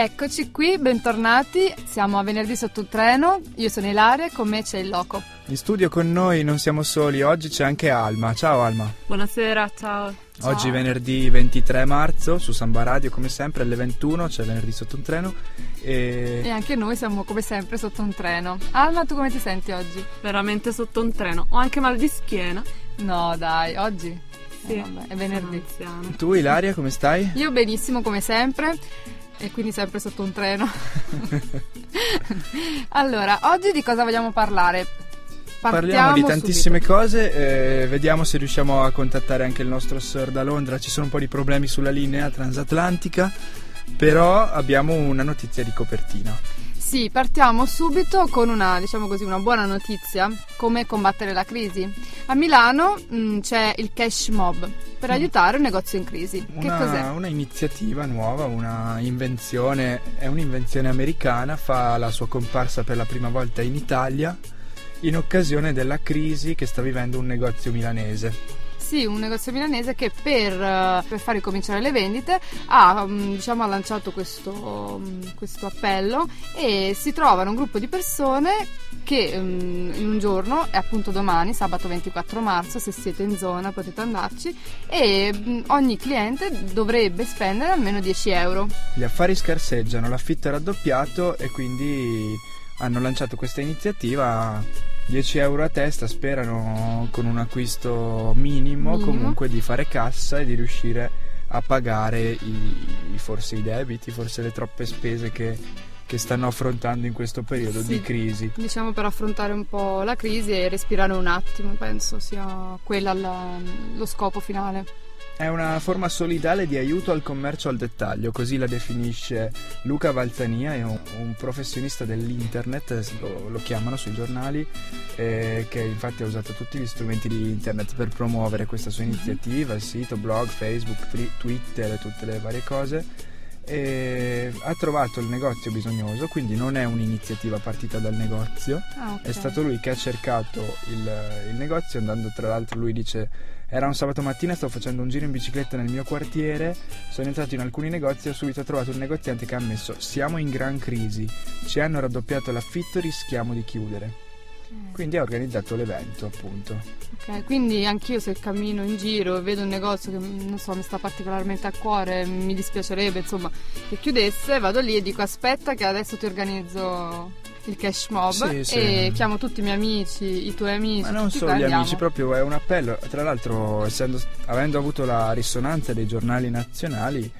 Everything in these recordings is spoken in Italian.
Eccoci qui, bentornati. Siamo a venerdì sotto il treno. Io sono Ilaria e con me c'è il Loco. In studio con noi non siamo soli, oggi c'è anche Alma. Ciao Alma. Buonasera, ciao. Ciao. Oggi venerdì 23 marzo su Samba Radio come sempre alle 21 c'è venerdì sotto un treno e... E anche noi siamo come sempre sotto un treno. Alma, tu come ti senti oggi? Veramente sotto un treno. Ho anche mal di schiena. No, dai, oggi? Sì, Eh, vabbè, è venerdì. Tu Ilaria come stai? Io benissimo come sempre e quindi sempre sotto un treno. allora, oggi di cosa vogliamo parlare? Parliamo di Partiamo tantissime subito. cose, eh, vediamo se riusciamo a contattare anche il nostro sir da Londra, ci sono un po' di problemi sulla linea transatlantica, però abbiamo una notizia di copertina. Sì, partiamo subito con una, diciamo così, una buona notizia, come combattere la crisi. A Milano mh, c'è il Cash Mob per aiutare un negozio in crisi. Che cos'è? Una, una iniziativa nuova, una invenzione, è un'invenzione americana, fa la sua comparsa per la prima volta in Italia in occasione della crisi che sta vivendo un negozio milanese. Sì, un negozio milanese che per, eh, per far ricominciare le vendite ha, mh, diciamo, ha lanciato questo, mh, questo appello e si trovano un gruppo di persone che mh, in un giorno, è appunto domani, sabato 24 marzo, se siete in zona potete andarci, e ogni cliente dovrebbe spendere almeno 10 euro. Gli affari scarseggiano, l'affitto è raddoppiato e quindi hanno lanciato questa iniziativa. 10 euro a testa, sperano con un acquisto minimo, Minimo. comunque di fare cassa e di riuscire a pagare i, forse i debiti, forse le troppe spese che, che stanno affrontando in questo periodo Sì. di crisi. Diciamo per affrontare un po' la crisi e respirare un attimo, penso sia quello lo scopo finale. È una forma solidale di aiuto al commercio al dettaglio, così la definisce Luca Valzania, è un, un professionista dell'internet, lo, lo chiamano sui giornali, eh, che infatti ha usato tutti gli strumenti di internet per promuovere questa sua iniziativa, il sito, blog, Facebook, Twitter e tutte le varie cose. E ha trovato il negozio bisognoso, quindi non è un'iniziativa partita dal negozio, Ah, ok. è stato lui che ha cercato il, il negozio andando tra l'altro lui dice era un sabato mattina stavo facendo un giro in bicicletta nel mio quartiere sono entrato in alcuni negozi e ho subito trovato un negoziante che ha ammesso siamo in gran crisi ci hanno raddoppiato l'affitto rischiamo di chiudere. Quindi ha organizzato l'evento appunto. Ok, quindi anch'io se cammino in giro e vedo un negozio che non so, mi sta particolarmente a cuore, mi dispiacerebbe insomma che chiudesse, vado lì e dico aspetta che adesso ti organizzo il cash mob Sì, sì. e chiamo tutti i miei amici, i tuoi amici. Ma non solo gli andiamo. amici, proprio è un appello. Tra l'altro, essendo, avendo avuto la risonanza dei giornali nazionali,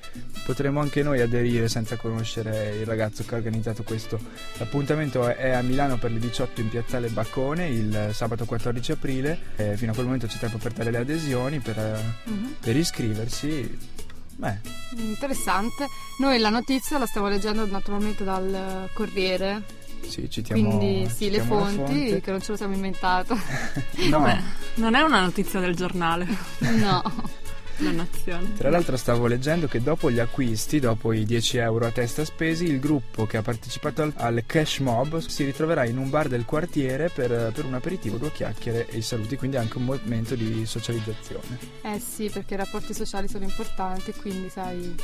potremmo anche noi aderire senza conoscere il ragazzo che ha organizzato questo. L'appuntamento è a Milano per le 18 in piazzale Baccone il sabato 14 aprile. E fino a quel momento c'è tempo per dare le adesioni, per, Mhm. per iscriversi. Beh, Interessante. Noi la notizia la stiamo leggendo naturalmente dal Corriere, sì, citiamo, quindi sì, le fonti fonte. che non ce lo siamo inventato. No. Beh, non è una notizia del giornale, no. dannazione. Tra l'altro stavo leggendo che dopo gli acquisti, dopo i 10 euro a testa spesi, il gruppo che ha partecipato al, al Cash Mob si ritroverà in un bar del quartiere per, per un aperitivo, due chiacchiere e i saluti, quindi anche un momento di socializzazione. Eh sì, perché i rapporti sociali sono importanti, quindi sai,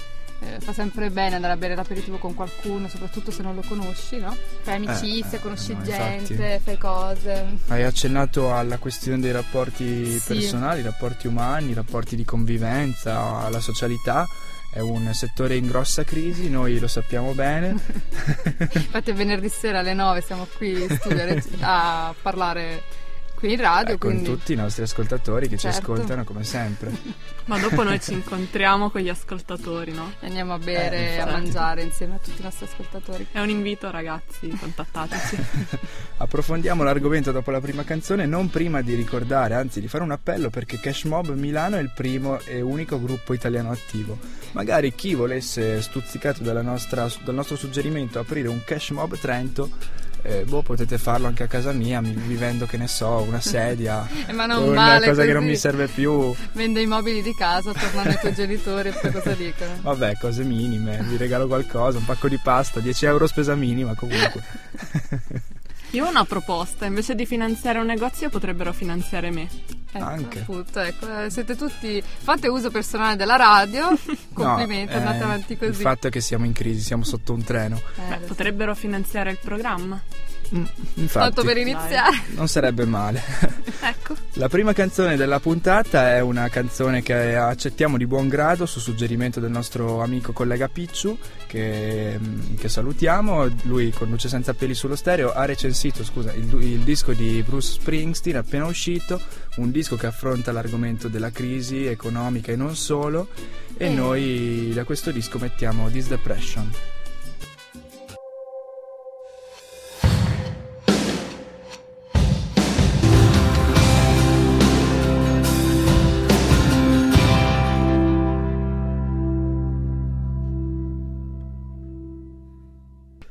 eh, fa sempre bene andare a bere l'aperitivo con qualcuno, soprattutto se non lo conosci, no? Fai amicizia, eh, conosci no, gente, infatti. fai cose. Hai accennato alla questione dei rapporti Sì. personali, rapporti umani, rapporti di convivenza, alla socialità. È un settore in grossa crisi, noi lo sappiamo bene. Infatti venerdì sera alle 9 siamo qui a a parlare qui in radio, Eh, con quindi tutti i nostri ascoltatori che ci Certo. ascoltano come sempre. Ma dopo noi ci incontriamo con gli ascoltatori, no? andiamo a bere Eh, e a infatti. mangiare insieme a tutti i nostri ascoltatori. È un invito, ragazzi, contattateci. Approfondiamo l'argomento dopo la prima canzone, non prima di ricordare, anzi di fare un appello perché Cash Mob Milano è il primo e unico gruppo italiano attivo. Magari chi volesse, stuzzicato dalla nostra- dal nostro suggerimento, aprire un Cash Mob Trento, eh, boh, potete farlo anche a casa mia, mi, vivendo, che ne so, una sedia, Eh, ma non una vale cosa che non così. mi serve più. Vende i mobili di casa, tornano i tuoi genitori e poi cosa dicono? Vabbè, cose minime, vi regalo qualcosa, un pacco di pasta, 10 euro spesa minima comunque. Io ho una proposta, invece di finanziare un negozio potrebbero finanziare me. Ecco, Anche. appunto, ecco, eh, siete tutti fate uso personale della radio. Complimenti, No, andate eh, avanti così. Il fatto è che siamo in crisi, siamo sotto un treno. Eh, Beh, potrebbero finanziare il programma. Mm, Infatti, Tanto per iniziare. non sarebbe male. Ecco. La prima canzone della puntata è una canzone che accettiamo di buon grado su suggerimento del nostro amico collega Picciu, che, mm, che salutiamo. Lui conduce senza peli sullo stereo. Ha recensito scusa, il, il disco di Bruce Springsteen appena uscito, un disco che affronta l'argomento della crisi economica e non solo. E Eh. noi da questo disco mettiamo This Depression.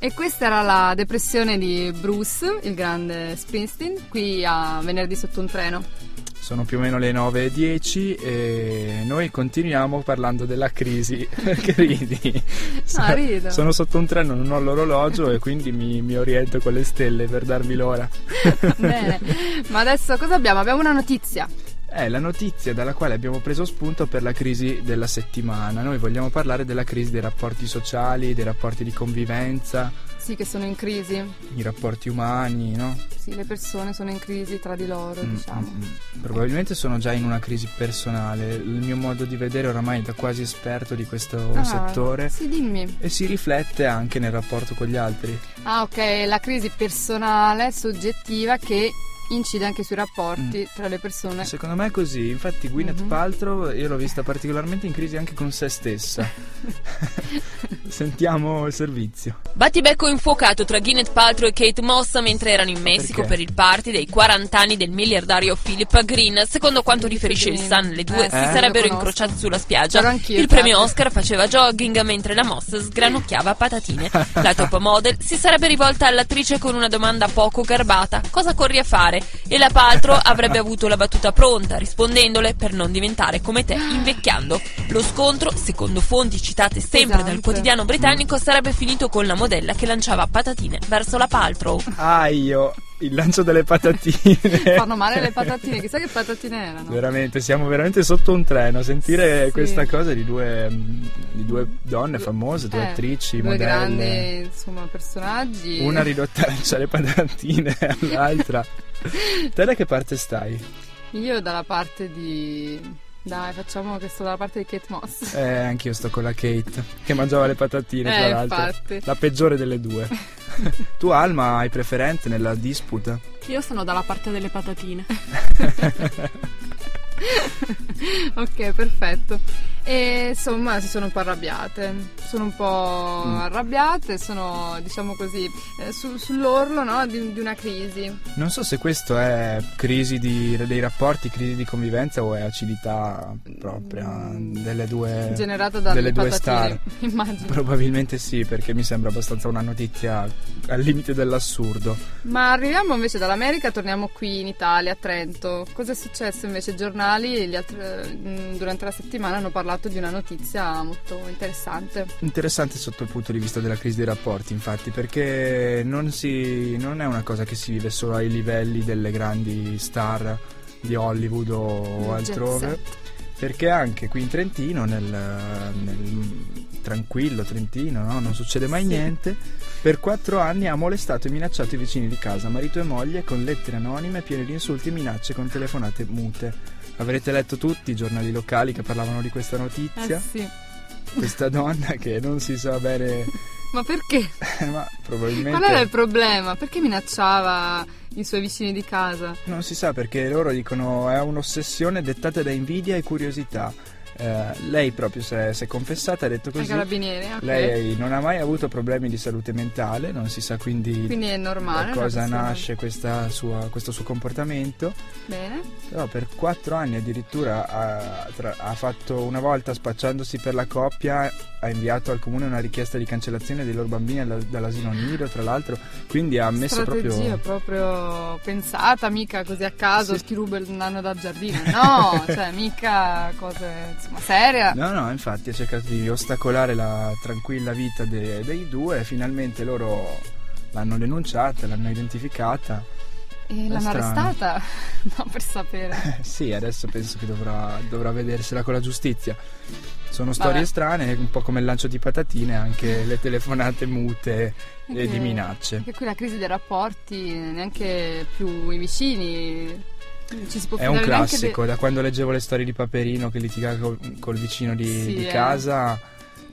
E questa era la depressione di Bruce, il grande Springsteen, qui a venerdì sotto un treno. Sono più o meno le 9.10 e noi continuiamo parlando della crisi. Perché ridi? Ah, rido. Sono sotto un treno, non ho l'orologio e quindi mi, mi oriento con le stelle per darvi l'ora. Bene, ma adesso cosa abbiamo? Abbiamo una notizia. È la notizia dalla quale abbiamo preso spunto per la crisi della settimana. Noi vogliamo parlare della crisi dei rapporti sociali, dei rapporti di convivenza, Sì, che sono in crisi. i rapporti umani, no? Sì, le persone sono in crisi tra di loro, Mm, diciamo. mm, mm. Probabilmente sono già in una crisi personale. Il mio modo di vedere oramai da quasi esperto di questo Ah, settore Sì, dimmi. e si riflette anche nel rapporto con gli altri. Ah, ok, la crisi personale, soggettiva che incide anche sui rapporti Mm. tra le persone. Secondo me è così, infatti Gwyneth Mhm. Paltrow io l'ho vista particolarmente in crisi anche con se stessa. Sentiamo il servizio. Battibecco infuocato tra Gwyneth Paltrow e Kate Moss mentre erano in Messico Perché? per il party dei 40 anni del miliardario Philip Green. Secondo quanto riferisce il Sun, le due Eh, si sarebbero incrociati sulla spiaggia. Il premio. Oscar faceva jogging mentre la Moss sgranocchiava patatine. La top model si sarebbe rivolta all'attrice con una domanda poco garbata: cosa corri a fare? E la Paltrow avrebbe avuto la battuta pronta, rispondendole per non diventare come te invecchiando. Lo scontro, secondo fonti citate sempre dal Pesante. quotidiano britannico, sarebbe finito con la modella che lanciava patatine verso la Paltrow. Ah, io, il lancio delle patatine. Fanno male le patatine, chissà che patatine erano. Veramente, siamo veramente sotto un treno. Sentire Sì. questa cosa di due, mm, di due donne famose, due Eh, attrici, due modelle. grandi insomma, personaggi. Una ridotta a lanciare patatine all'altra. Te da che parte stai? Io dalla parte di. Dai, facciamo che sto dalla parte di Kate Moss. Eh, anch'io sto con la Kate, che mangiava le patatine, tra Eh, l'altro. infatti. La peggiore delle due. tu, Alma, hai preferenze nella disputa? Io sono dalla parte delle patatine. ok, perfetto. E insomma, si sono un po' arrabbiate. Sono un po' Mm. arrabbiate, sono, diciamo così, eh, su- sull'orlo no, di, di una crisi. Non so se questo è crisi di- dei rapporti, crisi di convivenza o è acidità propria Mm. delle due, generata dalle delle due patatine, star. immagino. Probabilmente sì, perché mi sembra abbastanza una notizia al limite dell'assurdo. Ma arriviamo invece dall'America, torniamo qui in Italia, a Trento. Cosa è successo invece? I giornali altri- mm, durante la settimana hanno parlato di una notizia molto interessante. Interessante sotto il punto di vista della crisi dei rapporti, infatti, perché non, si, non è una cosa che si vive solo ai livelli delle grandi star di Hollywood o Jet altrove. Perché anche qui in Trentino, nel, nel tranquillo Trentino, no? non succede mai Sì. niente. Per quattro anni ha molestato e minacciato i vicini di casa, marito e moglie, con lettere anonime piene di insulti e minacce con telefonate mute. Avrete letto tutti i giornali locali che parlavano di questa notizia. Eh sì. Questa donna che non si sa bene, Ma perché? ma probabilmente Qual era il problema? Perché minacciava i suoi vicini di casa? non si sa perché loro dicono è un'ossessione dettata da invidia e curiosità. Eh, lei proprio si è, si è confessata, ha detto così. carabinieri, ok. Lei non ha mai avuto problemi di salute mentale, non si sa quindi, Quindi normale. da cosa nasce questa sua- questo suo comportamento. Bene. Però per quattro anni addirittura ha, tra- ha fatto una volta spacciandosi per la coppia, ha inviato al comune una richiesta di cancellazione dei loro bambini alla- dall'asilo nido, tra l'altro, quindi ha messo Strategia proprio... proprio pensata, mica così a caso, Sì. ti ruba il nano da giardino. No, cioè mica cose insomma seria. No, no, infatti ha cercato di ostacolare la tranquilla vita de- dei due e finalmente loro l'hanno denunciata, l'hanno identificata. E l'hanno arrestata? No, per sapere. Eh, sì, adesso penso che dovrà, dovrà vedersela con la giustizia. Sono storie Vabbè. strane, un po' come il lancio di patatine, anche le telefonate mute e di minacce. Anche qui la crisi dei rapporti, neanche più i vicini. Ci si può È un classico, da quando leggevo le storie di Paperino che litiga col, col vicino di, Sì, di eh.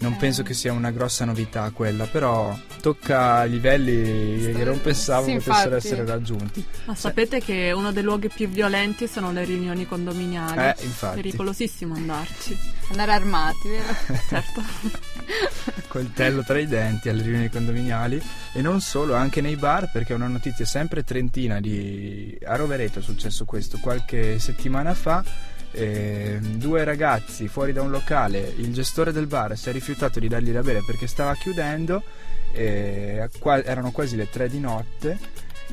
Non Eh. penso che sia una grossa novità quella, però tocca livelli che non pensavo Sì, potessero infatti. essere raggiunti. Ma sapete che uno dei luoghi più violenti sono le riunioni condominiali? Eh, infatti. Pericolosissimo andarci. andare armati, vero? Certo. coltello tra i denti alle riunioni condominiali e non solo, anche nei bar perché è una notizia sempre trentina di... a Rovereto è successo questo qualche settimana fa eh, due ragazzi fuori da un locale il gestore del bar si è rifiutato di dargli da bere perché stava chiudendo e qua- erano quasi le tre di notte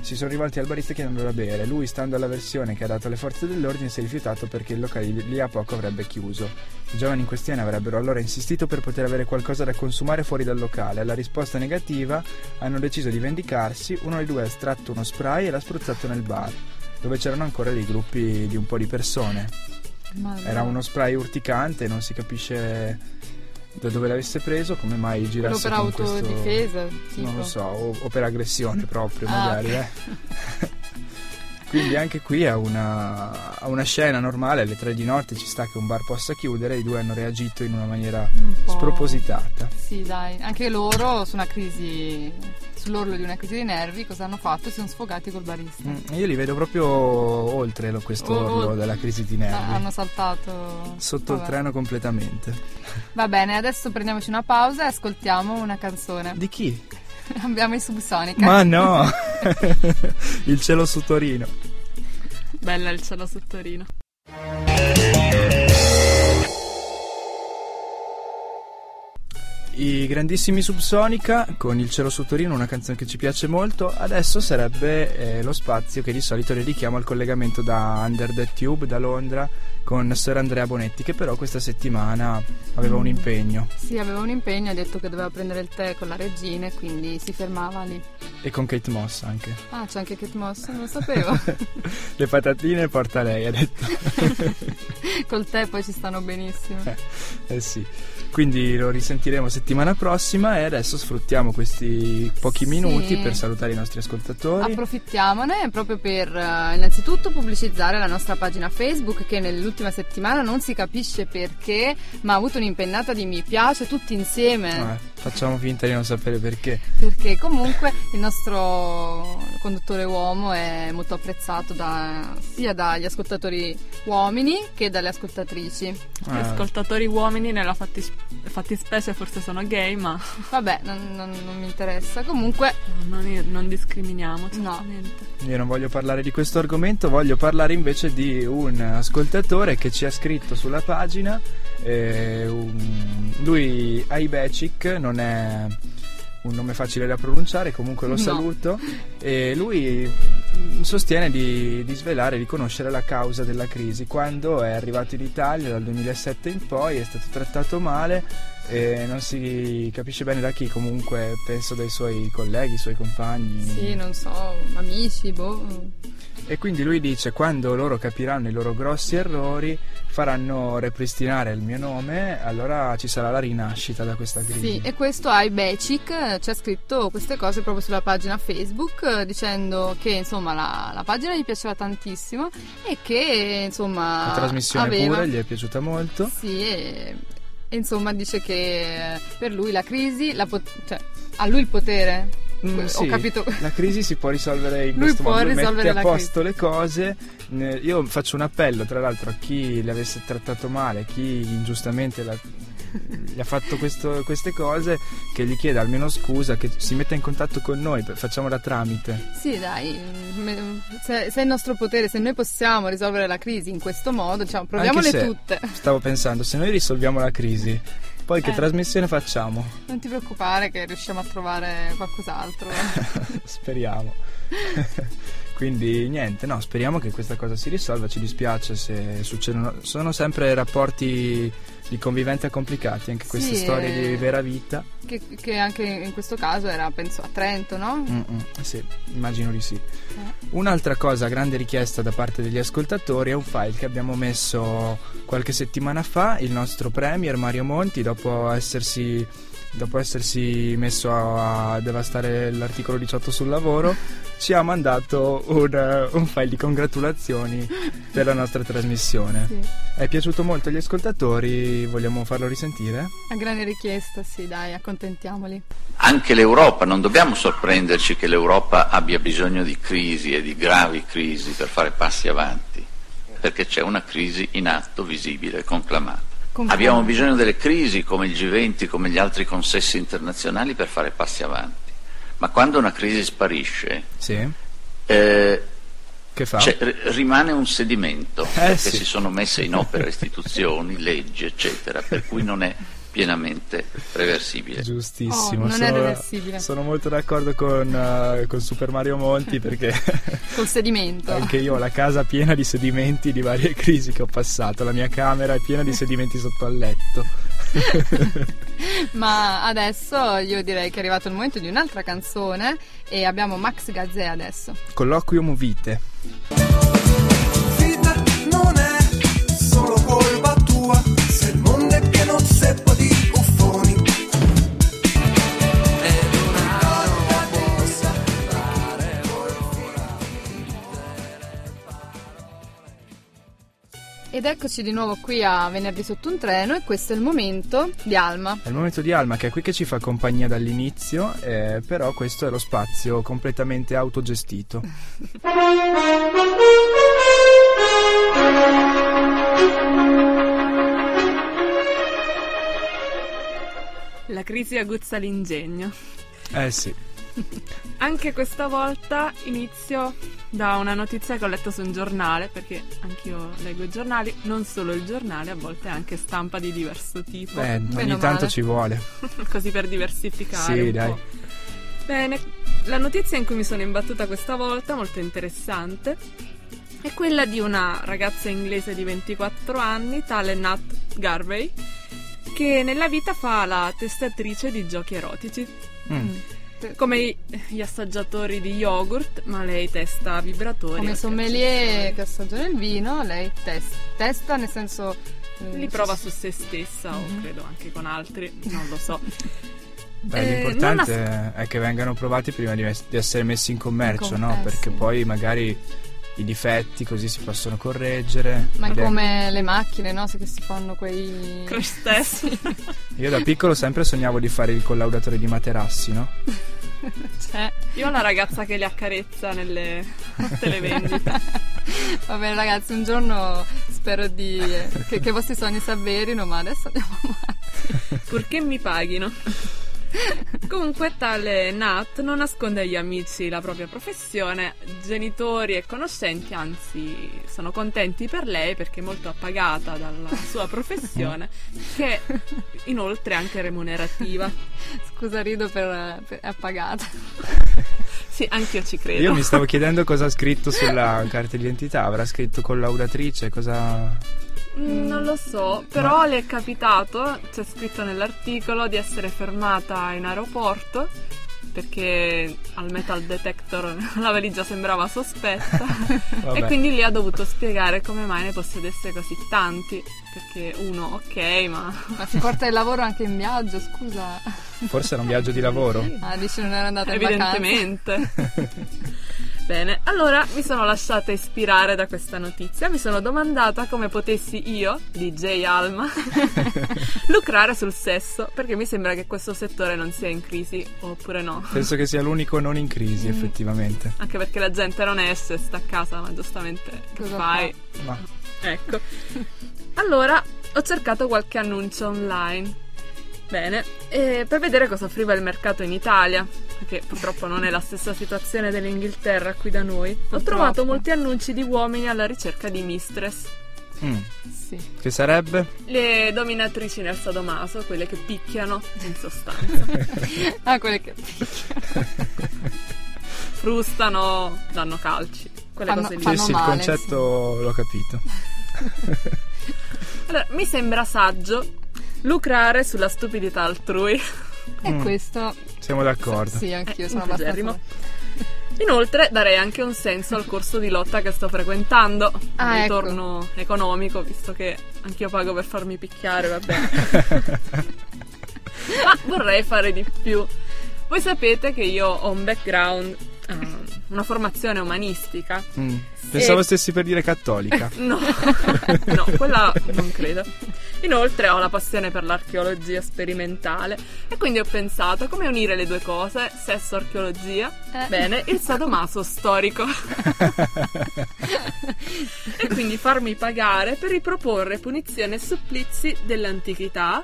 si sono rivolti al barista chiedendo da bere lui stando alla versione che ha dato alle forze dell'ordine si è rifiutato perché il locale lì a poco avrebbe chiuso i giovani in questione avrebbero allora insistito per poter avere qualcosa da consumare fuori dal locale. Alla risposta negativa hanno deciso di vendicarsi. Uno dei due ha estratto uno spray e l'ha spruzzato nel bar, dove c'erano ancora dei gruppi di un po' di persone. Era uno spray urticante, non si capisce da dove l'avesse preso, come mai girasse per con questo... autodifesa, tipo. Non lo so, o, o per aggressione proprio, Ah. magari. Eh. Quindi anche qui è una, a una scena normale, alle tre di notte ci sta che un bar possa chiudere, i due hanno reagito in una maniera Un po'. spropositata. Sì, dai, anche loro su una crisi, sull'orlo di una crisi di nervi, cosa hanno fatto? Si sono sfogati col barista. Mm, Io li vedo proprio oltre lo- questo Oh, oh. orlo della crisi di Ah, nervi. hanno saltato Sotto il Vabbè. treno completamente. Va bene, adesso prendiamoci una pausa e ascoltiamo una canzone. Di chi? Abbiamo i Subsonica. Ma no! il cielo su Torino. Bella il cielo su Torino. I grandissimi Subsonica con il cielo su Torino, una canzone che ci piace molto. Adesso sarebbe eh, lo spazio che di solito dedichiamo al collegamento da Under the Tube, da Londra, con Sir Andrea Bonetti, che però questa settimana aveva un impegno. Sì, aveva un impegno, ha detto che doveva prendere il tè con la regina e quindi si fermava lì. E con Kate Moss anche. Ah, c'è anche Kate Moss, non lo sapevo. Le patatine porta lei, ha detto. Col tè poi ci stanno benissimo. Eh sì. Quindi lo risentiremo settimana prossima e adesso sfruttiamo questi pochi Sì. minuti per salutare i nostri ascoltatori. Approfittiamone proprio per eh, innanzitutto pubblicizzare la nostra pagina Facebook che nell'ultima settimana non si capisce perché, ma ha avuto un'impennata di mi piace tutti insieme. Eh, facciamo finta di non sapere perché. Perché comunque il nostro conduttore uomo è molto apprezzato da- sia dagli ascoltatori uomini che dalle ascoltatrici. Gli Eh, ascoltatori uomini nella fattis- fattispecie forse sono gay, ma Vabbè, non, non- non mi interessa. Comunque, non, non discriminiamo No. certamente. Io non voglio parlare di questo argomento, voglio parlare invece di un ascoltatore che ci ha scritto sulla pagina. Eh, un- lui, Aibecic, non è un nome facile da pronunciare, comunque lo No. saluto. E lui sostiene di, di svelare, di conoscere la causa della crisi. Quando è arrivato in Italia dal 2007 in poi è stato trattato male e non si capisce bene da chi, comunque penso dai suoi colleghi, suoi compagni. sì, non so, amici, boh. E quindi lui dice: Quando loro capiranno i loro grossi errori, faranno ripristinare il mio nome, allora ci sarà la rinascita da questa crisi. Sì, e questo Ai Becic eh, ci ha scritto queste cose proprio sulla pagina Facebook eh, dicendo che insomma la, la pagina gli piaceva tantissimo e che insomma La trasmissione aveva... pure gli è piaciuta molto. Sì, e, e insomma dice che eh, per lui la crisi, la pot- cioè ha lui il potere. Mm, Ho sì, capito. La crisi si può risolvere in Lui questo può modo. Mette a posto le cose. Io faccio un appello, tra l'altro, a chi le avesse trattato male, chi ingiustamente la- gli ha fatto questo- queste cose, che gli chieda almeno scusa, che si metta in contatto con noi, facciamo da tramite. Sì, dai, se, se è il nostro potere, se noi possiamo risolvere la crisi in questo modo, diciamo, proviamole se- tutte. Stavo pensando, se noi risolviamo la crisi, Poi che Eh. trasmissione facciamo? Non ti preoccupare che riusciamo a trovare qualcos'altro. speriamo. Quindi niente, no, speriamo che questa cosa si risolva, ci dispiace se succedono, sono sempre rapporti di convivenza complicati, anche queste Sì, storie eh. di vera vita. che, che anche in questo caso era, penso, a Trento, no? Mm-mm, sì, immagino di sì. Eh. Un'altra cosa, grande richiesta da parte degli ascoltatori, è un file che abbiamo messo qualche settimana fa, il nostro premier Mario Monti, dopo essersi, dopo essersi messo a devastare l'articolo 18 sul lavoro, ci ha mandato un, eh, un file di congratulazioni per la nostra trasmissione. Sì. È piaciuto molto agli ascoltatori, vogliamo farlo risentire? A grande richiesta, sì, dai, accontentiamoli. Anche l'Europa, non dobbiamo sorprenderci che l'Europa abbia bisogno di crisi e di gravi crisi per fare passi avanti, perché c'è una crisi in atto, visibile, conclamata. Conclamata. Abbiamo bisogno delle crisi come il G20, come gli altri consessi internazionali per fare passi avanti. Ma quando una crisi sparisce, Sì. eh, Che fa? c'è- r- rimane un sedimento, perché sì. si sono messe in opera istituzioni, leggi, eccetera, per cui non è pienamente reversibile. Giustissimo, Oh, non è sono, reversibile. sono molto d'accordo con, eh, con Super Mario Monti perché Col sedimento. anche io ho la casa piena di sedimenti di varie crisi che ho passato, la mia camera è piena di sedimenti sotto al letto. Ma adesso io direi che è arrivato il momento di un'altra canzone e abbiamo Max Gazzè adesso. Colloquium vite. Vita non è solo colpa Ed eccoci di nuovo qui a Venerdì sotto un treno e questo è il momento di Alma. È il momento di Alma che è qui che ci fa compagnia dall'inizio, eh, però questo è lo spazio completamente autogestito. La crisi aguzza l'ingegno. Eh sì, Anche questa volta inizio da una notizia che ho letto su un giornale, perché anch'io leggo i giornali, non solo il giornale, a volte anche stampa di diverso tipo, eh, Bene ogni tanto male. ci vuole. così per diversificare Sì, dai. po'. Bene, la notizia in cui mi sono imbattuta questa volta, molto interessante, è quella di una ragazza inglese di 24 anni, tale Nat Garvey, che nella vita fa la testatrice di giochi erotici. Mm. Come i- gli assaggiatori di yogurt, ma lei testa vibratori. Come sommelier che assaggiano il vino, lei test- testa nel senso... eh, Li prova su se stessa o Mhm. credo anche con altri, non lo so. Beh, Eh, l'importante non è che vengano provati prima di, mes- di essere messi in commercio, In com- no? eh, Perché sì. poi magari i difetti così si possono correggere. Ma è come le macchine, no? Se che si fanno quei... Crash test. Io da piccolo sempre sognavo di fare il collaudatore di materassi, no? C'è. Io ho la ragazza che li accarezza nelle televendite. Va bene ragazzi, un giorno spero di... che, che i vostri sogni si avverino, ma adesso andiamo avanti. purché mi paghino. Comunque tale Nat non nasconde agli amici la propria professione, genitori e conoscenti anzi sono contenti per lei perché è molto appagata dalla sua professione che inoltre è anche remunerativa. Scusa, rido per, per appagata. Sì, anche io ci credo. Io mi stavo chiedendo cosa ha scritto sulla carta d'identità. Avrà scritto collaudatrice, cosa... Mm, Non lo so, però le è capitato, c'è scritto nell'articolo, di essere fermata in aeroporto perché al metal detector la valigia sembrava sospetta e quindi lì ha dovuto spiegare come mai ne possedesse così tanti perché uno ok ma Ma si porta il lavoro anche in viaggio, scusa. Forse era un viaggio di lavoro. Ah, dici non era andata in vacanza. evidentemente Bene, allora mi sono lasciata ispirare da questa notizia, mi sono domandata come potessi io, DJ Alma, lucrare sul sesso, perché mi sembra che questo settore non sia in crisi, oppure no. Penso che sia l'unico non in crisi, effettivamente. Anche perché la gente non esce, sta a casa, ma giustamente che Cosa fai? Ma Ecco. Allora ho cercato qualche annuncio online. Bene, e per vedere cosa offriva il mercato in Italia, perché purtroppo non è la stessa situazione dell'Inghilterra qui da noi. Ho Purtroppo. trovato molti annunci di uomini alla ricerca di mistress. Mm. Sì. Che sarebbe? Le dominatrici nel sadomaso, quelle che picchiano in sostanza. Ah, quelle che... Frustano, danno calci. Quelle Fanno- cose lì. Sì, sì, il concetto l'ho capito. Allora, mi sembra saggio lucrare sulla stupidità altrui. E Mm. questo... Siamo d'accordo. Sì, anch'io Eh, sono abbastanza... Inoltre darei anche un senso al corso di lotta che sto frequentando. Ah, un ecco. ritorno economico, visto che anch'io pago per farmi picchiare, va bene. Ma vorrei fare di più. Voi sapete che io ho un background, ehm, una formazione umanistica. Mm. Pensavo E- stessi per dire cattolica. No, no, quella non credo. Inoltre ho la passione per l'archeologia sperimentale e quindi ho pensato come unire le due cose, sesso archeologia. Eh. Bene, il sadomaso storico. e quindi farmi pagare per riproporre punizioni e supplizi dell'antichità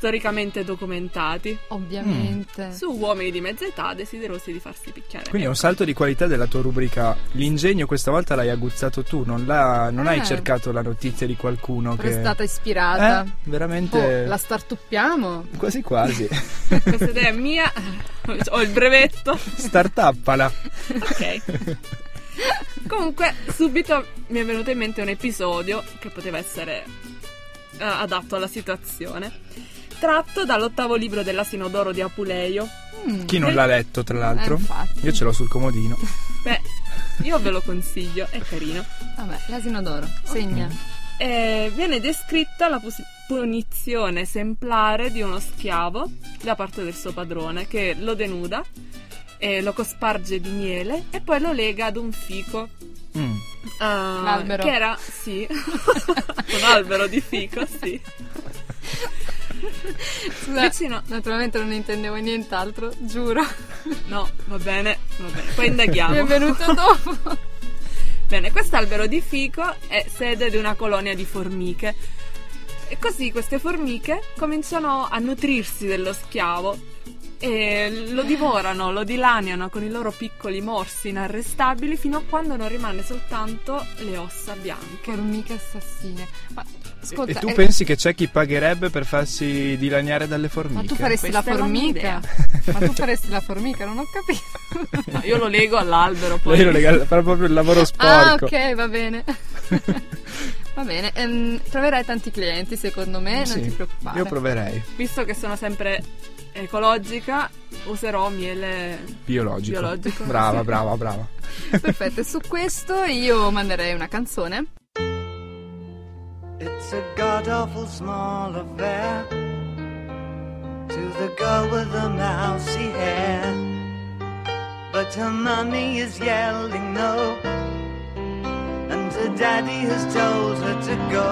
storicamente documentati Ovviamente. su uomini di mezza età desiderosi di farsi picchiare. Quindi è un salto di qualità della tua rubrica. L'ingegno questa volta l'hai aguzzato tu, non, l'ha- non hai Eh. cercato la notizia di qualcuno Però che... è stata ispirata. Eh, veramente... Oh, la startuppiamo. Quasi quasi. Questa idea è mia, ho il brevetto. Startuppala. Ok. Comunque, subito mi è venuto in mente un episodio che poteva essere eh, adatto alla situazione. Tratto dall'ottavo libro dell'Asino d'Oro di Apuleio. Mm. Chi non l'ha letto, tra l'altro? Eh. Io ce l'ho sul comodino. Beh, io ve lo consiglio, è carino. Vabbè, l'asino d'oro. Segna. Eh, viene descritta la pus- punizione esemplare di uno schiavo da parte del suo padrone che lo denuda, eh, lo cosparge di miele e poi lo lega ad un fico. Mm. Ah, L'albero. Che era, sì, un albero di fico, sì. Scusa, Vicino- naturalmente non intendevo nient'altro, giuro. No, va bene, va bene. Poi Mi indaghiamo. è venuto dopo. Bene, quest'albero di fico è sede di una colonia di formiche. E così queste formiche cominciano a nutrirsi dello schiavo e lo divorano, lo dilaniano con i loro piccoli morsi inarrestabili fino a quando non rimane soltanto le ossa bianche. Formiche assassine. Ma ascolta, e tu eh, pensi che c'è chi pagherebbe per farsi dilaniare dalle formiche? ma tu faresti la Questa la formica? Ma tu faresti la formica? Non ho capito. No, io lo lego all'albero poi. Lei lo lega- fa proprio il lavoro Ah, sporco. ok, va bene. va bene. ehm, troverai tanti clienti, secondo me, Sì, non ti preoccupare. Io proverei. Visto che sono sempre ecologica, userò miele Biologico. Biologico, Brava, sì. brava, brava. Perfetto, e su questo io manderei una canzone. It's a god awful small affair to the girl with the mousy hair. But her mummy is yelling no, and her daddy has told her to go.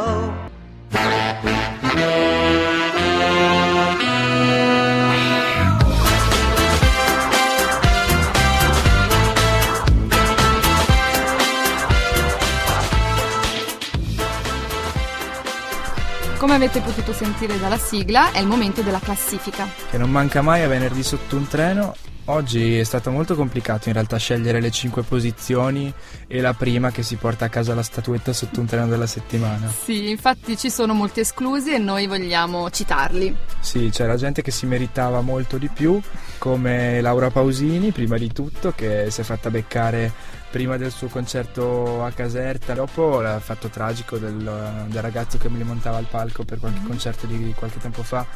Come avete potuto sentire dalla sigla, è il momento della classifica. Che non manca mai a venerdì sotto un treno. Oggi è stato molto complicato in realtà scegliere le cinque posizioni e la prima che si porta a casa la statuetta sotto un treno della settimana. Sì, infatti ci sono molti esclusi e noi vogliamo citarli. Sì, c'era gente che si meritava molto di più, come Laura Pausini, prima di tutto, che si è fatta beccare prima del suo concerto a Caserta, dopo il fatto tragico del, del ragazzo che mi montava al palco per qualche concerto di qualche tempo fa,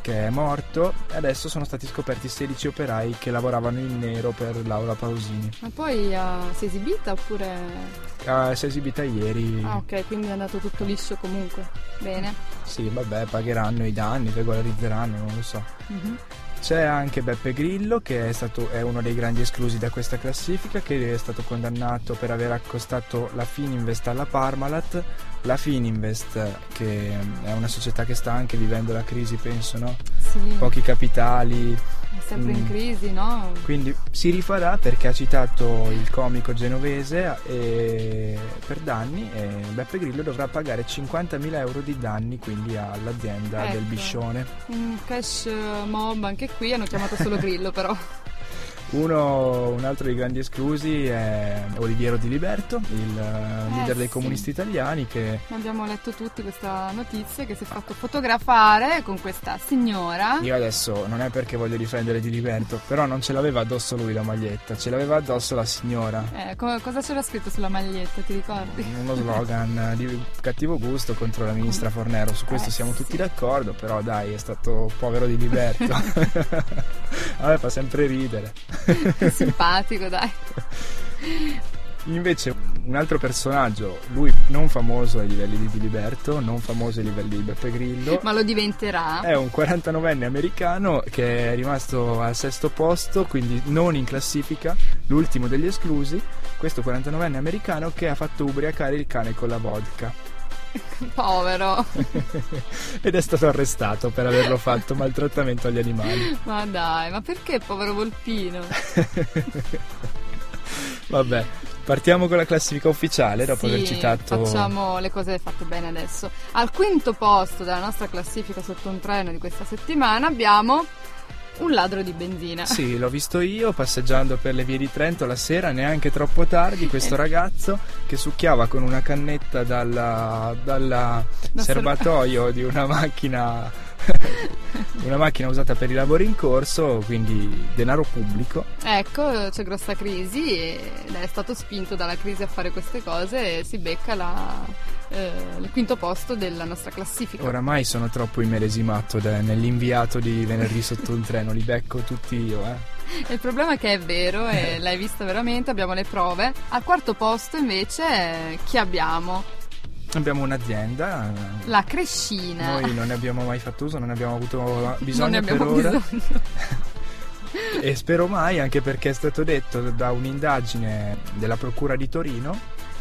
che è morto, e adesso sono stati scoperti 16 operai che lavoravano in nero per Laura Pausini. Ma poi ah, si è esibita oppure... Ah, si è esibita ieri. Ah ok, quindi è andato tutto liscio comunque. Bene. Sì, vabbè, pagheranno i danni, regolarizzeranno, non lo so. Mhm. C'è anche Beppe Grillo che è, stato, è uno dei grandi esclusi da questa classifica che è stato condannato per aver accostato la Fininvest alla Parmalat. La Fininvest che è una società che sta anche vivendo la crisi penso, no? Sì, Pochi capitali, è sempre in Mm. crisi, no? quindi si rifarà perché ha citato il comico genovese e per danni e Beppe Grillo dovrà pagare 50.000 euro di danni quindi all'azienda Ecco. del Biscione. Un cash mob anche qui, hanno chiamato solo Grillo però. Uno, un altro dei grandi esclusi è Oliviero Di Liberto, il eh, leader dei sì. comunisti italiani che Abbiamo letto tutti questa notizia che si è fatto fotografare con questa signora. io adesso non è perché voglio difendere Di Liberto, però non ce l'aveva addosso lui la maglietta, ce l'aveva addosso la signora. Eh, co- cosa c'era scritto sulla maglietta, ti ricordi? Uno slogan di cattivo gusto contro la ministra Fornero, su questo Eh, siamo tutti sì. d'accordo, però dai, è stato povero di Liberto. A me fa sempre ridere. Simpatico, dai. Invece un altro personaggio, lui non famoso ai livelli di Di Liberto, non famoso ai livelli di Beppe Grillo, Ma lo diventerà. è un 49enne americano che è rimasto al sesto posto, quindi non in classifica, l'ultimo degli esclusi, questo 49enne americano che ha fatto ubriacare il cane con la vodka Povero. ed è stato arrestato per averlo fatto maltrattamento agli animali. Ma dai, ma perché povero Volpino? Vabbè, partiamo con la classifica ufficiale dopo Sì, aver citato... Facciamo le cose fatte bene adesso. Al quinto posto della nostra classifica sotto un treno di questa settimana abbiamo un ladro di benzina. Sì, l'ho visto io passeggiando per le vie di Trento la sera, neanche troppo tardi, questo ragazzo che succhiava con una cannetta dalla, dalla Da serbatoio di una macchina, una macchina usata per i lavori in corso, quindi denaro pubblico. Ecco, c'è grossa crisi ed è stato spinto dalla crisi a fare queste cose e si becca la- eh, il quinto posto della nostra classifica. Oramai sono troppo immeresimato da- nell'inviato di venerdì sotto un treno, li becco tutti io, eh. Il problema è che è vero e l'hai vista veramente, abbiamo le prove. Al quarto posto invece eh, chi abbiamo? Abbiamo un'azienda, La Crescina. noi non ne abbiamo mai fatto uso, non ne abbiamo avuto non bisogno ne abbiamo per ora. bisogno. E spero mai, anche perché è stato detto da un'indagine della Procura di Torino,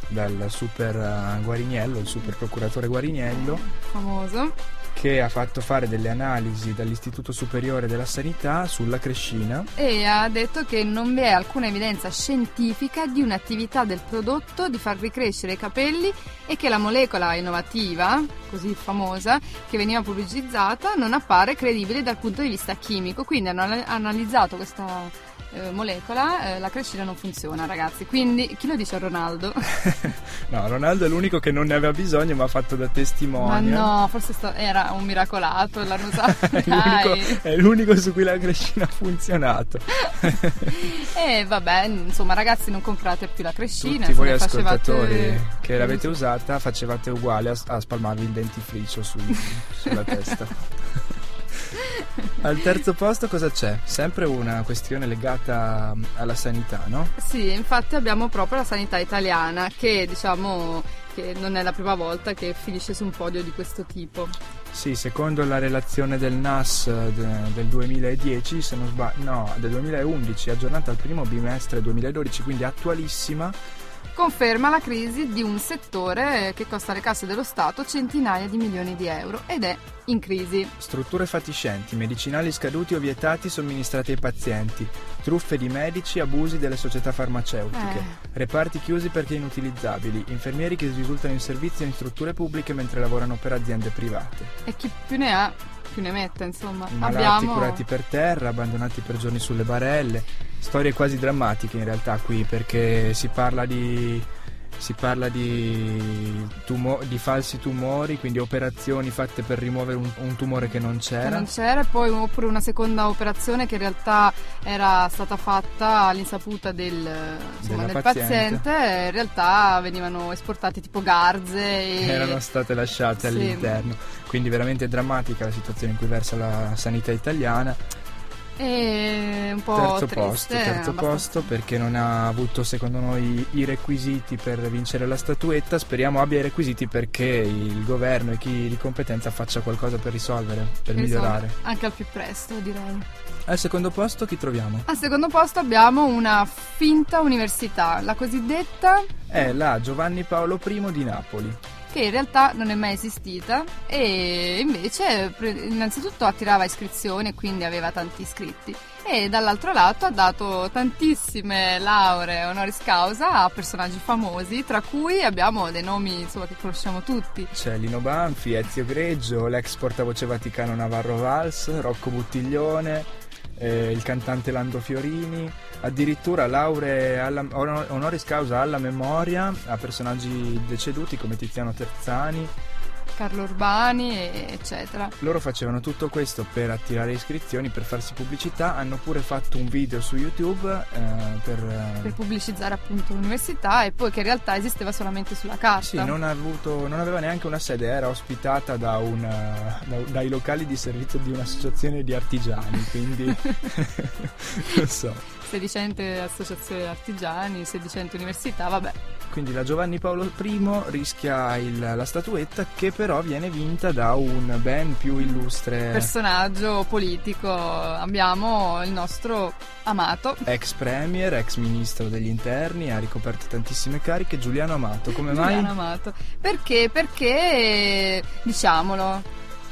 dal super eh, Guariniello, il super procuratore Guariniello, Famoso. Che ha fatto fare delle analisi dall'Istituto Superiore della Sanità sulla crescina. E ha detto che non vi è alcuna evidenza scientifica di un'attività del prodotto di far ricrescere i capelli e che la molecola innovativa, così famosa, che veniva pubblicizzata non appare credibile dal punto di vista chimico. Quindi hanno ana- analizzato questa eh, molecola, eh, la crescita non funziona ragazzi. Quindi chi lo dice a Ronaldo? No, Ronaldo è l'unico che non ne aveva bisogno, ma ha fatto da Ma testimone. no, forse sta- era un miracolato, l'hanno usato. è, l'unico, è l'unico su cui la crescina ha funzionato. E vabbè, insomma, ragazzi, non comprate più la crescina. Tutti voi ne facevate- ascoltatori che l'avete usata facevate uguale a, a spalmarvi il dentifricio sul- sulla testa. Al terzo posto cosa c'è? Sempre una questione legata alla sanità, no? Sì, infatti abbiamo proprio la sanità italiana che diciamo che non è la prima volta che finisce su un podio di questo tipo. Sì, secondo la relazione del NAS de- del 2010, se non sbaglio, no, del 2011, aggiornata al primo bimestre 2012, quindi attualissima, Conferma la crisi di un settore che costa alle casse dello Stato centinaia di milioni di euro ed è in crisi. strutture fatiscenti, medicinali scaduti o vietati somministrati ai pazienti, truffe di medici, abusi delle società farmaceutiche, Eh. reparti chiusi perché inutilizzabili, infermieri che risultano in servizio in strutture pubbliche mentre lavorano per aziende private, E chi più ne ha più ne metta, insomma. malati abbiamo curati per terra, abbandonati per giorni sulle barelle, storie quasi drammatiche in realtà qui perché si parla di si parla di, tumo- di falsi tumori, quindi operazioni fatte per rimuovere un, un tumore che non che c'era. non c'era, e poi oppure una seconda operazione che in realtà era stata fatta all'insaputa del, insomma, del paziente. paziente, in realtà venivano esportati tipo garze e erano state lasciate Sì. all'interno. Quindi veramente drammatica la situazione in cui versa la sanità italiana. E un po' terzo triste, posto, terzo abbastanza- posto perché non ha avuto secondo noi i requisiti per vincere la statuetta. Speriamo abbia i requisiti perché il governo e chi di competenza faccia qualcosa per risolvere, per Insomma, migliorare. Anche al più presto, direi. Al secondo posto chi troviamo? Al secondo posto abbiamo una finta università, la cosiddetta È la Giovanni Paolo I di Napoli. Che in realtà non è mai esistita e invece innanzitutto attirava iscrizioni e quindi aveva tanti iscritti e dall'altro lato ha dato tantissime lauree honoris causa a personaggi famosi tra cui abbiamo dei nomi insomma, che conosciamo tutti. C'è Lino Banfi, Ezio Greggio, l'ex portavoce vaticano Navarro Valls, Rocco Buttiglione, eh, il cantante Lando Fiorini, addirittura lauree honoris causa alla memoria a personaggi deceduti come Tiziano Terzani. Carlo Urbani, eccetera. Loro facevano tutto questo per attirare iscrizioni, per farsi pubblicità, hanno pure fatto un video su YouTube eh, per... eh, Per pubblicizzare appunto l'università e poi che in realtà esisteva solamente sulla carta. Sì, non, ha avuto, non aveva neanche una sede, era ospitata da un, eh, da- dai locali di servizio di un'associazione di artigiani, quindi non so. Sedicente associazione artigiani, sedicente università, vabbè. Quindi la Giovanni Paolo I rischia il- la statuetta che però viene vinta da un ben più illustre Personaggio politico, abbiamo il nostro amato. ex premier, ex ministro degli interni, ha ricoperto tantissime cariche, Giuliano Amato. Come mai? Giuliano Amato. Perché? Perché, diciamolo,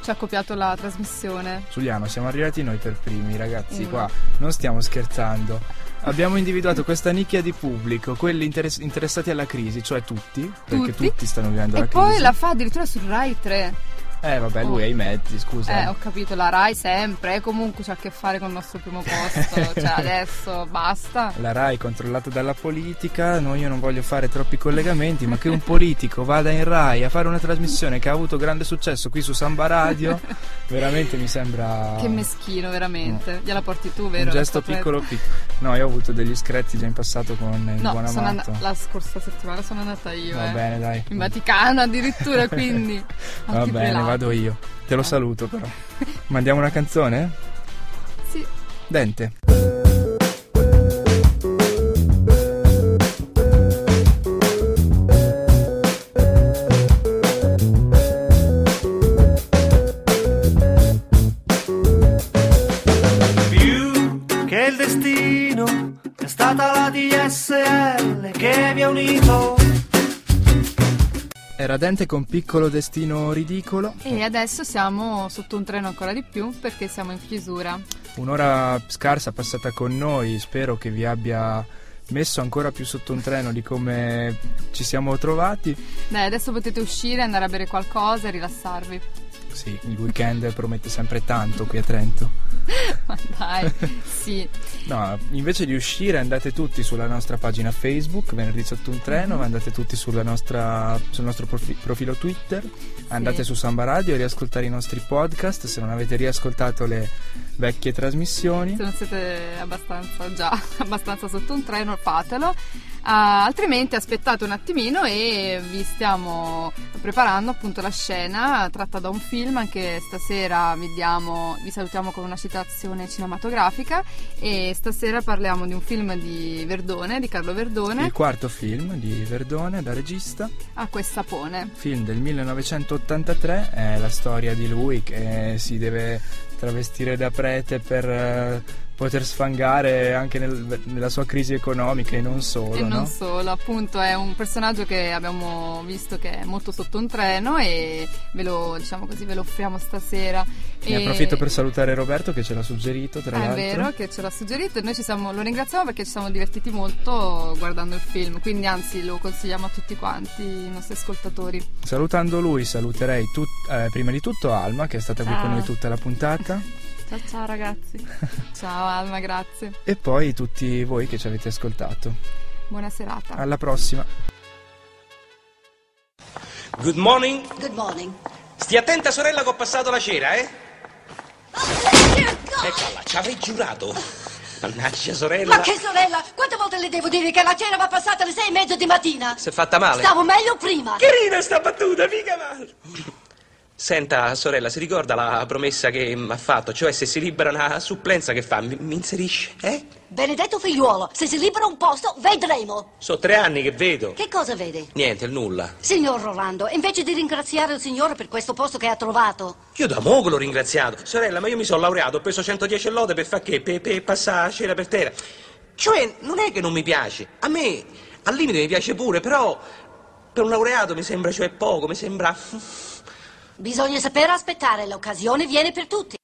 ci ha copiato la trasmissione. Giuliano, siamo arrivati noi per primi, ragazzi, Mm. qua non stiamo scherzando. Abbiamo individuato questa nicchia di pubblico, quelli interess- interessati alla crisi, cioè tutti, perché Tutti. tutti stanno vivendo E la poi crisi. la fa addirittura su Rai 3. Eh vabbè, lui Oh. ha i mezzi, scusa. Eh, ho capito, la Rai sempre, eh, comunque c'ha a che fare con il nostro primo posto. cioè, adesso basta. La RAI controllata dalla politica, no, io non voglio fare troppi collegamenti, ma che un politico vada in RAI a fare una trasmissione che ha avuto grande successo qui su Samba Radio, veramente mi sembra Che meschino, veramente. Gliela porti tu, vero? un gesto piccolo piccolo. No, io ho avuto degli screzi già in passato con il No, buon sono andata- la scorsa settimana sono andata io. Va eh. bene, dai. In Vaticano addirittura, quindi. Va bene. Vado io. Te lo saluto però. Mandiamo una canzone? Sì. Dente. più che il destino è stata la DSL che vi ha unito Era Dente con piccolo destino ridicolo. E adesso siamo sotto un treno ancora di più perché siamo in chiusura. Un'ora scarsa passata con noi, spero che vi abbia messo ancora più sotto un treno di come ci siamo trovati. Dai, adesso potete uscire, andare a bere qualcosa e rilassarvi. Sì, il weekend promette sempre tanto qui a Trento. Ma dai, sì. No, invece di uscire andate tutti sulla nostra pagina Facebook, venerdì sotto un treno, andate tutti sulla nostra- sul nostro profi- profilo Twitter, andate su Samba Radio a riascoltare i nostri podcast se non avete riascoltato le vecchie trasmissioni. Se non siete abbastanza già abbastanza sotto un treno, fatelo. Ah, altrimenti aspettate un attimino e vi stiamo preparando appunto la scena tratta da un film. Anche stasera vi, diamo- vi salutiamo con una citazione cinematografica. E stasera parliamo di un film di Verdone, di Carlo Verdone, Il quarto film di Verdone da regista, Acqua e Sapone. film del 1983, è la storia di lui che si deve travestire da prete per eh, poter sfangare anche nel- nella sua crisi economica e non solo. E non no? solo, appunto è un personaggio che abbiamo visto che è molto sotto un treno e ve lo, diciamo così, ve lo offriamo stasera. Ne E- approfitto per salutare Roberto che ce l'ha suggerito, tra Ah, l'altro. È vero che ce l'ha suggerito e noi ci siamo, lo ringraziamo perché ci siamo divertiti molto guardando il film, quindi anzi lo consigliamo a tutti quanti i nostri ascoltatori. Salutando lui, saluterei tut- eh, prima di tutto Alma che è stata qui Ciao. con noi tutta la puntata Ciao ciao ragazzi. Ciao Alma, grazie. e poi tutti voi che ci avete ascoltato. Buona serata. Alla prossima. Good morning. Good morning. Stia attenta sorella che ho passato la cera, eh? Eccola, ci avrei giurato. Mannaggia sorella. Ma che sorella, quante volte le devo dire che la cena va passata alle sei e mezza di mattina? Si è fatta male? Stavo meglio prima. Carina sta battuta, mica male. Senta, sorella, si ricorda la promessa che mi ha fatto? Cioè, se si libera una supplenza che fa, mi, mi inserisce, eh? Benedetto figliuolo, se si libera un posto, vedremo. Sono tre anni che vedo. Che cosa vede? Niente, il nulla. Signor Rolando, invece di ringraziare il Signore per questo posto che ha trovato, Io da mogo l'ho ringraziato. Sorella, ma io mi sono laureato, ho preso 110 lode per far che? Per, per passare la cera per terra. Cioè, non è che non mi piace. A me, al limite, mi piace pure, però... Per un laureato mi sembra, cioè, poco, mi sembra... bisogna sapere aspettare, l'occasione viene per tutti.